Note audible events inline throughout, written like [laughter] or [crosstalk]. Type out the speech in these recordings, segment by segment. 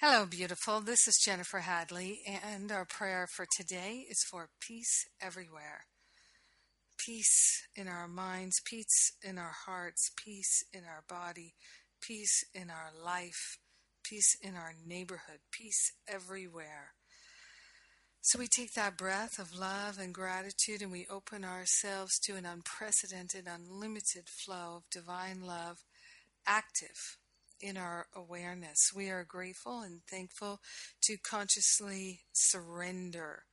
Hello, beautiful. This is Jennifer Hadley, and our prayer for today is for peace everywhere. Peace in our minds, peace in our hearts, peace in our body, peace in our life, peace in our neighborhood, peace everywhere. So we take that breath of love and gratitude and we open ourselves to an unprecedented, unlimited flow of divine love active in our awareness. We are grateful and thankful to consciously surrender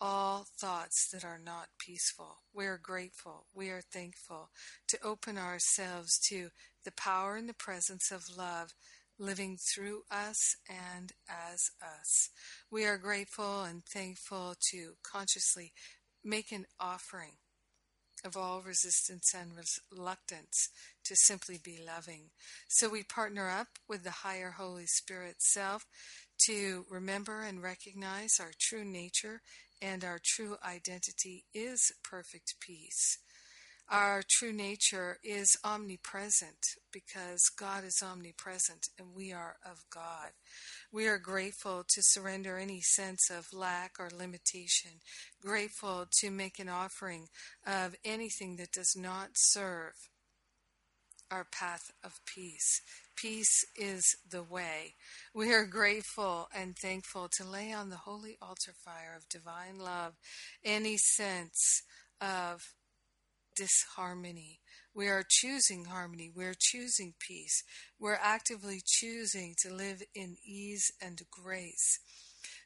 all thoughts that are not peaceful. We are grateful. We are thankful to open ourselves to the power and the presence of love living through us and as us. We are grateful and thankful to consciously make an offering of all resistance and reluctance to simply be loving. So we partner up with the higher Holy Spirit self to remember and recognize our true nature and our true identity is perfect peace. Our true nature is omnipresent because God is omnipresent and we are of God. We are grateful to surrender any sense of lack or limitation, grateful to make an offering of anything that does not serve our path of peace. Peace is the way. We are grateful and thankful to lay on the holy altar fire of divine love any sense of disharmony. We are choosing harmony. We're choosing peace. We're actively choosing to live in ease and grace.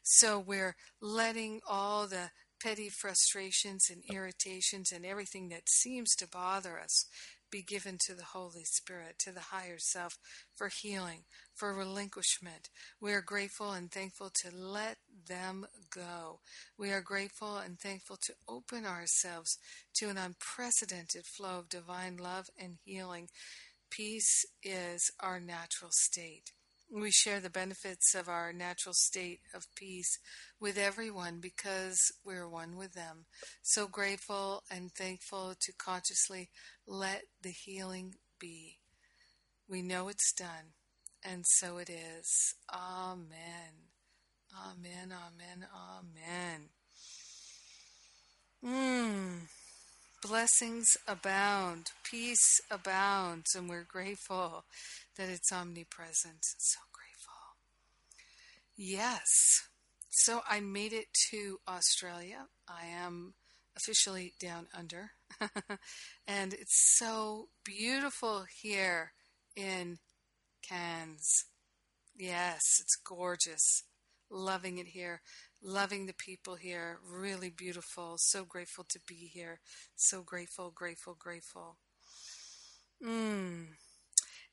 So we're letting all the petty frustrations and irritations and everything that seems to bother us be given to the Holy Spirit, to the higher self, for healing, for relinquishment. We are grateful and thankful to let them go. We are grateful and thankful to open ourselves to an unprecedented flow of divine love and healing. Peace is our natural state. We share the benefits of our natural state of peace with everyone because we're one with them. So grateful and thankful to consciously let the healing be. We know it's done, and so it is. Amen. Amen, amen, amen. Mmm. Blessings abound, peace abounds, and we're grateful that it's omnipresent. So grateful. Yes. So I made it to Australia. I am officially down under. [laughs] and it's so beautiful here in Cairns. Yes, it's gorgeous. Loving it here. Loving the people here. Really beautiful. So grateful to be here. So grateful, grateful, grateful. Mm.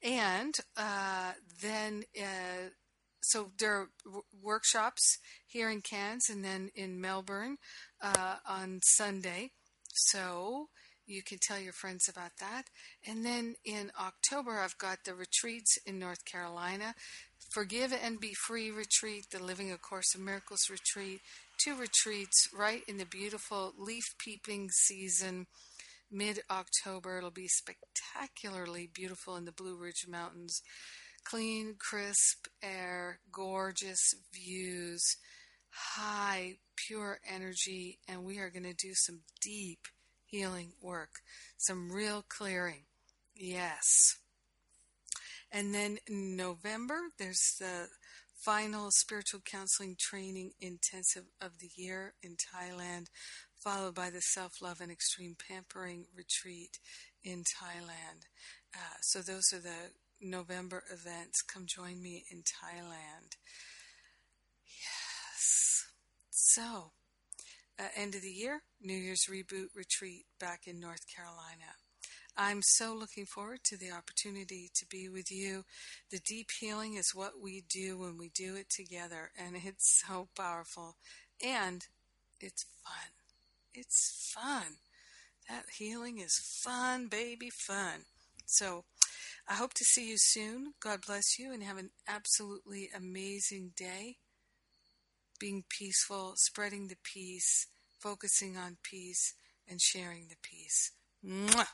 And uh, then, uh, so there are w- workshops here in Cairns and then in Melbourne uh, on Sunday. So you can tell your friends about that. And then in October, I've got the retreats in North Carolina Forgive and Be Free retreat, the Living A Course of Miracles retreat, two retreats right in the beautiful leaf peeping season mid October. It'll be spectacularly beautiful in the Blue Ridge Mountains. Clean, crisp air, gorgeous views, high, pure energy, and we are going to do some deep healing work, some real clearing. Yes. And then November, there's the final spiritual counseling training intensive of the year in Thailand, followed by the self love and extreme pampering retreat in Thailand. Uh, so those are the November events. Come join me in Thailand. Yes. So, uh, end of the year, New Year's reboot retreat back in North Carolina. I'm so looking forward to the opportunity to be with you. The deep healing is what we do when we do it together, and it's so powerful. And it's fun. It's fun. That healing is fun, baby, fun. So I hope to see you soon. God bless you and have an absolutely amazing day. Being peaceful, spreading the peace, focusing on peace, and sharing the peace. Mwah!